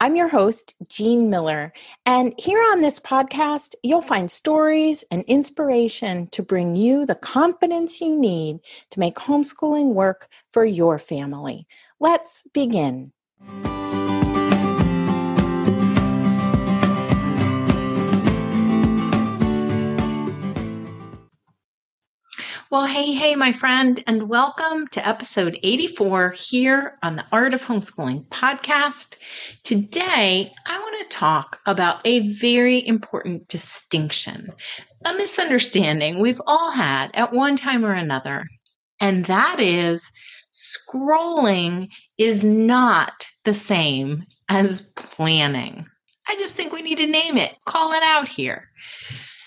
I'm your host, Jean Miller, and here on this podcast, you'll find stories and inspiration to bring you the confidence you need to make homeschooling work for your family. Let's begin. Well, hey, hey, my friend, and welcome to episode 84 here on the Art of Homeschooling podcast. Today, I want to talk about a very important distinction, a misunderstanding we've all had at one time or another, and that is scrolling is not the same as planning. I just think we need to name it, call it out here.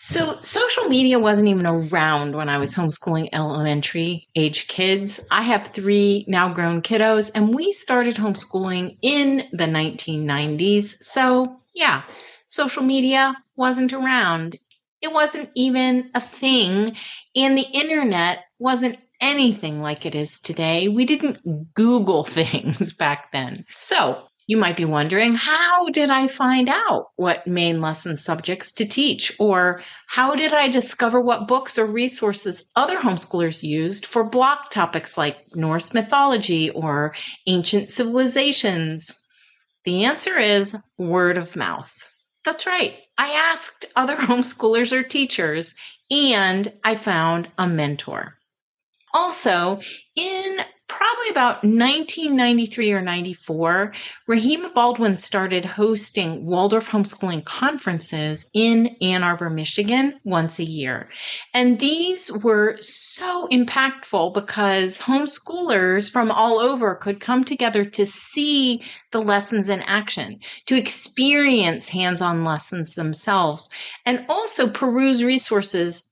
So, social media wasn't even around when I was homeschooling elementary age kids. I have three now grown kiddos, and we started homeschooling in the 1990s. So, yeah, social media wasn't around. It wasn't even a thing, and the internet wasn't anything like it is today. We didn't Google things back then. So, you might be wondering, how did I find out what main lesson subjects to teach? Or how did I discover what books or resources other homeschoolers used for block topics like Norse mythology or ancient civilizations? The answer is word of mouth. That's right. I asked other homeschoolers or teachers, and I found a mentor. Also, in probably about 1993 or 94, Rahima Baldwin started hosting Waldorf homeschooling conferences in Ann Arbor, Michigan once a year. And these were so impactful because homeschoolers from all over could come together to see the lessons in action, to experience hands on lessons themselves, and also peruse resources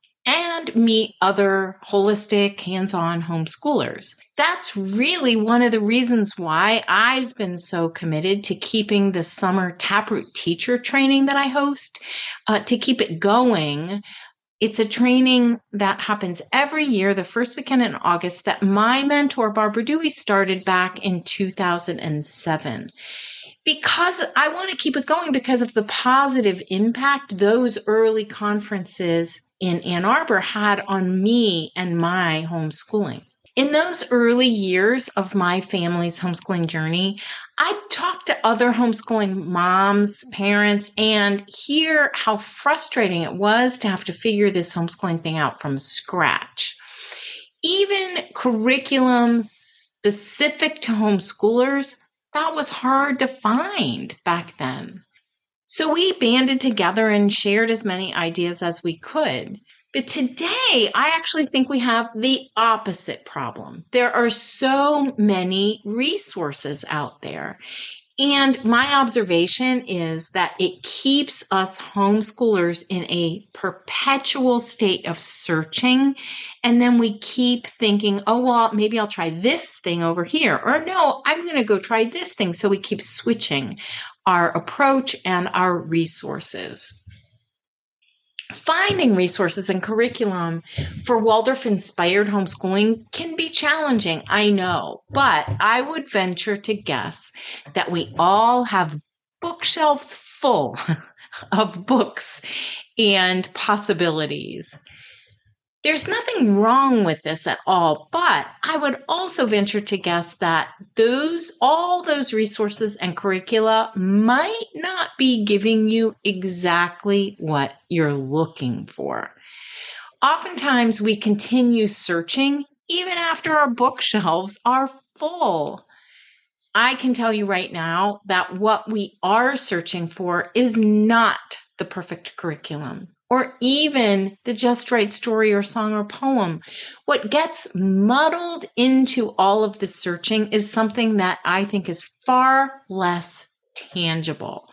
and meet other holistic, hands on homeschoolers. That's really one of the reasons why I've been so committed to keeping the summer Taproot teacher training that I host, uh, to keep it going. It's a training that happens every year, the first weekend in August, that my mentor, Barbara Dewey, started back in 2007 because I want to keep it going because of the positive impact those early conferences in Ann Arbor had on me and my homeschooling. In those early years of my family's homeschooling journey, I talked to other homeschooling moms, parents, and hear how frustrating it was to have to figure this homeschooling thing out from scratch. Even curriculum specific to homeschoolers, that was hard to find back then. So we banded together and shared as many ideas as we could. But today, I actually think we have the opposite problem. There are so many resources out there. And my observation is that it keeps us homeschoolers in a perpetual state of searching. And then we keep thinking, oh, well, maybe I'll try this thing over here. Or no, I'm going to go try this thing. So we keep switching our approach and our resources. Finding resources and curriculum for Waldorf inspired homeschooling can be challenging, I know, but I would venture to guess that we all have bookshelves full of books and possibilities. There's nothing wrong with this at all, but I would also venture to guess that those all those resources and curricula might not be giving you exactly what you're looking for. Oftentimes we continue searching even after our bookshelves are full. I can tell you right now that what we are searching for is not the perfect curriculum or even the just right story or song or poem. What gets muddled into all of the searching is something that I think is far less tangible.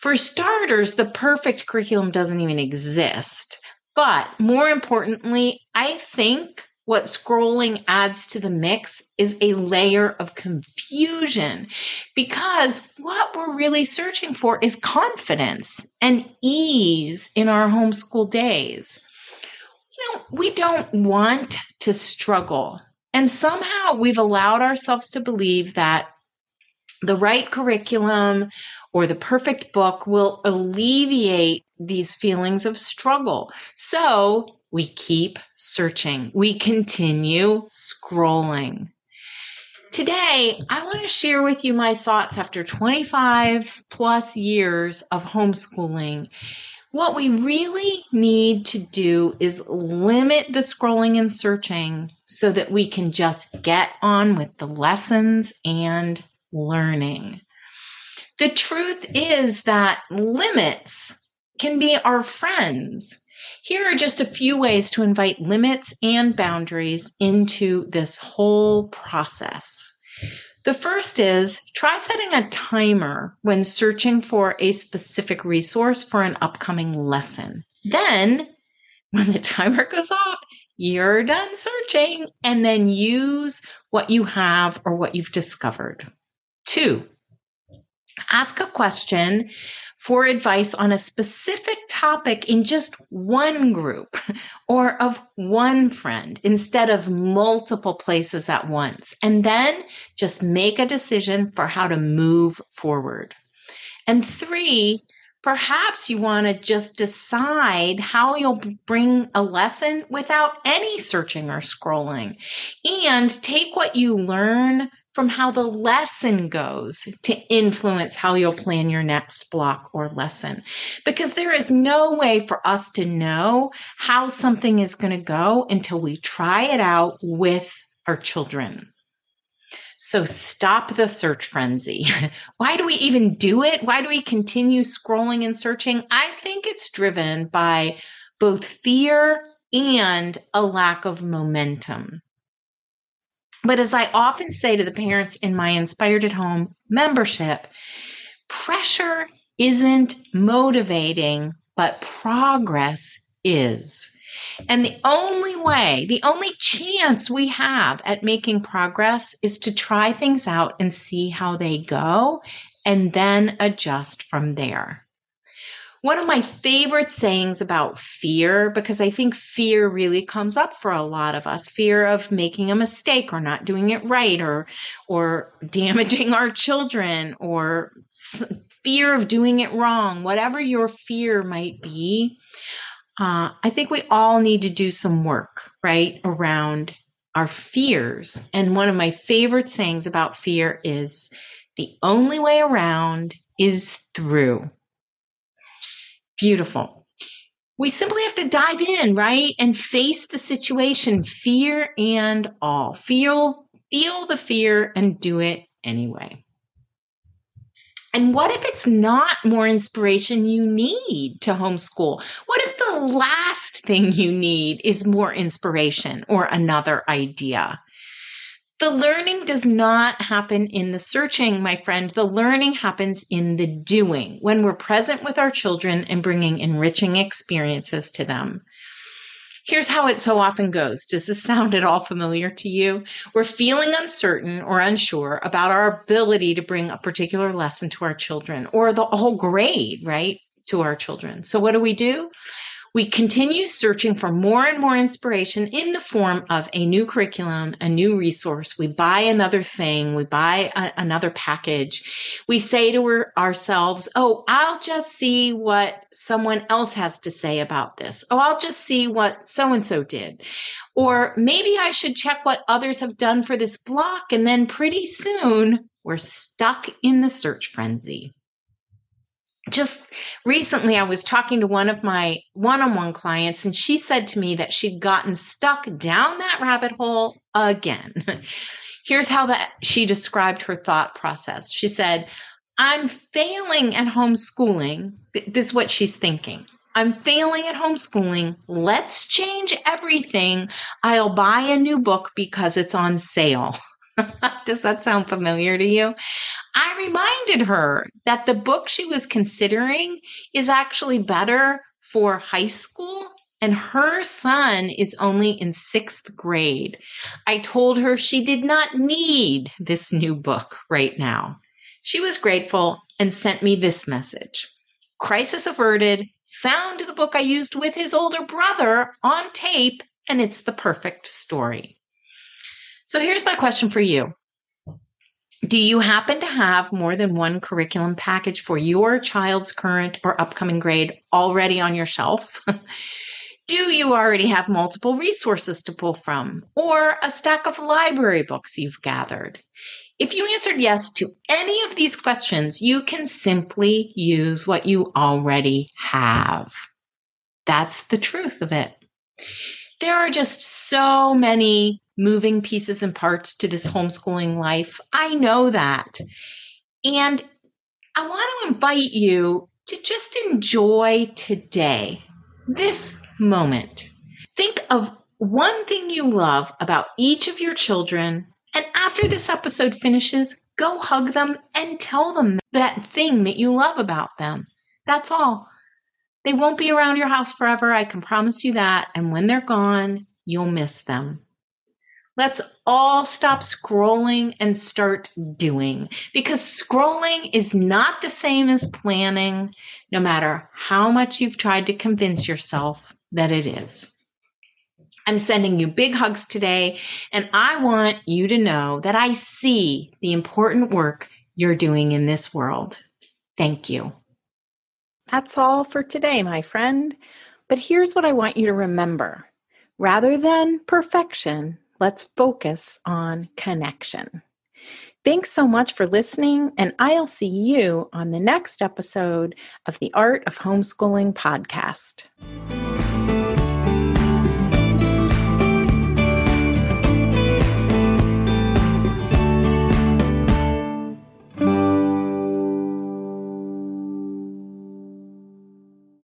For starters, the perfect curriculum doesn't even exist. But more importantly, I think what scrolling adds to the mix is a layer of confusion because what we're really searching for is confidence and ease in our homeschool days. You know, we don't want to struggle. And somehow we've allowed ourselves to believe that the right curriculum or the perfect book will alleviate these feelings of struggle. So we keep searching. We continue scrolling. Today, I want to share with you my thoughts after 25 plus years of homeschooling. What we really need to do is limit the scrolling and searching so that we can just get on with the lessons and learning. The truth is that limits can be our friends here are just a few ways to invite limits and boundaries into this whole process. The first is try setting a timer when searching for a specific resource for an upcoming lesson. Then, when the timer goes off, you're done searching and then use what you have or what you've discovered. Two, ask a question for advice on a specific topic in just one group or of one friend instead of multiple places at once. And then just make a decision for how to move forward. And three, perhaps you want to just decide how you'll bring a lesson without any searching or scrolling and take what you learn from how the lesson goes to influence how you'll plan your next block or lesson. Because there is no way for us to know how something is going to go until we try it out with our children. So stop the search frenzy. Why do we even do it? Why do we continue scrolling and searching? I think it's driven by both fear and a lack of momentum. But as I often say to the parents in my Inspired at Home membership, pressure isn't motivating, but progress is. And the only way, the only chance we have at making progress is to try things out and see how they go and then adjust from there. One of my favorite sayings about fear, because I think fear really comes up for a lot of us, fear of making a mistake or not doing it right or, or damaging our children or fear of doing it wrong, whatever your fear might be. Uh, I think we all need to do some work, right, around our fears. And one of my favorite sayings about fear is the only way around is through. Beautiful. We simply have to dive in, right? And face the situation, fear and all. Feel, feel the fear and do it anyway. And what if it's not more inspiration you need to homeschool? What if the last thing you need is more inspiration or another idea? The learning does not happen in the searching, my friend. The learning happens in the doing when we're present with our children and bringing enriching experiences to them. Here's how it so often goes. Does this sound at all familiar to you? We're feeling uncertain or unsure about our ability to bring a particular lesson to our children or the whole grade, right? To our children. So what do we do? We continue searching for more and more inspiration in the form of a new curriculum, a new resource. We buy another thing. We buy a, another package. We say to ourselves, Oh, I'll just see what someone else has to say about this. Oh, I'll just see what so and so did. Or maybe I should check what others have done for this block. And then pretty soon we're stuck in the search frenzy just recently I was talking to one of my one-on-one clients and she said to me that she'd gotten stuck down that rabbit hole again. Here's how that she described her thought process. She said, "I'm failing at homeschooling." This is what she's thinking. I'm failing at homeschooling. Let's change everything. I'll buy a new book because it's on sale. Does that sound familiar to you? I reminded her that the book she was considering is actually better for high school and her son is only in sixth grade. I told her she did not need this new book right now. She was grateful and sent me this message Crisis averted, found the book I used with his older brother on tape, and it's the perfect story. So here's my question for you. Do you happen to have more than one curriculum package for your child's current or upcoming grade already on your shelf? Do you already have multiple resources to pull from or a stack of library books you've gathered? If you answered yes to any of these questions, you can simply use what you already have. That's the truth of it. There are just so many moving pieces and parts to this homeschooling life. I know that. And I want to invite you to just enjoy today, this moment. Think of one thing you love about each of your children. And after this episode finishes, go hug them and tell them that thing that you love about them. That's all. They won't be around your house forever. I can promise you that. And when they're gone, you'll miss them. Let's all stop scrolling and start doing because scrolling is not the same as planning, no matter how much you've tried to convince yourself that it is. I'm sending you big hugs today, and I want you to know that I see the important work you're doing in this world. Thank you. That's all for today, my friend. But here's what I want you to remember rather than perfection, let's focus on connection. Thanks so much for listening, and I'll see you on the next episode of the Art of Homeschooling podcast.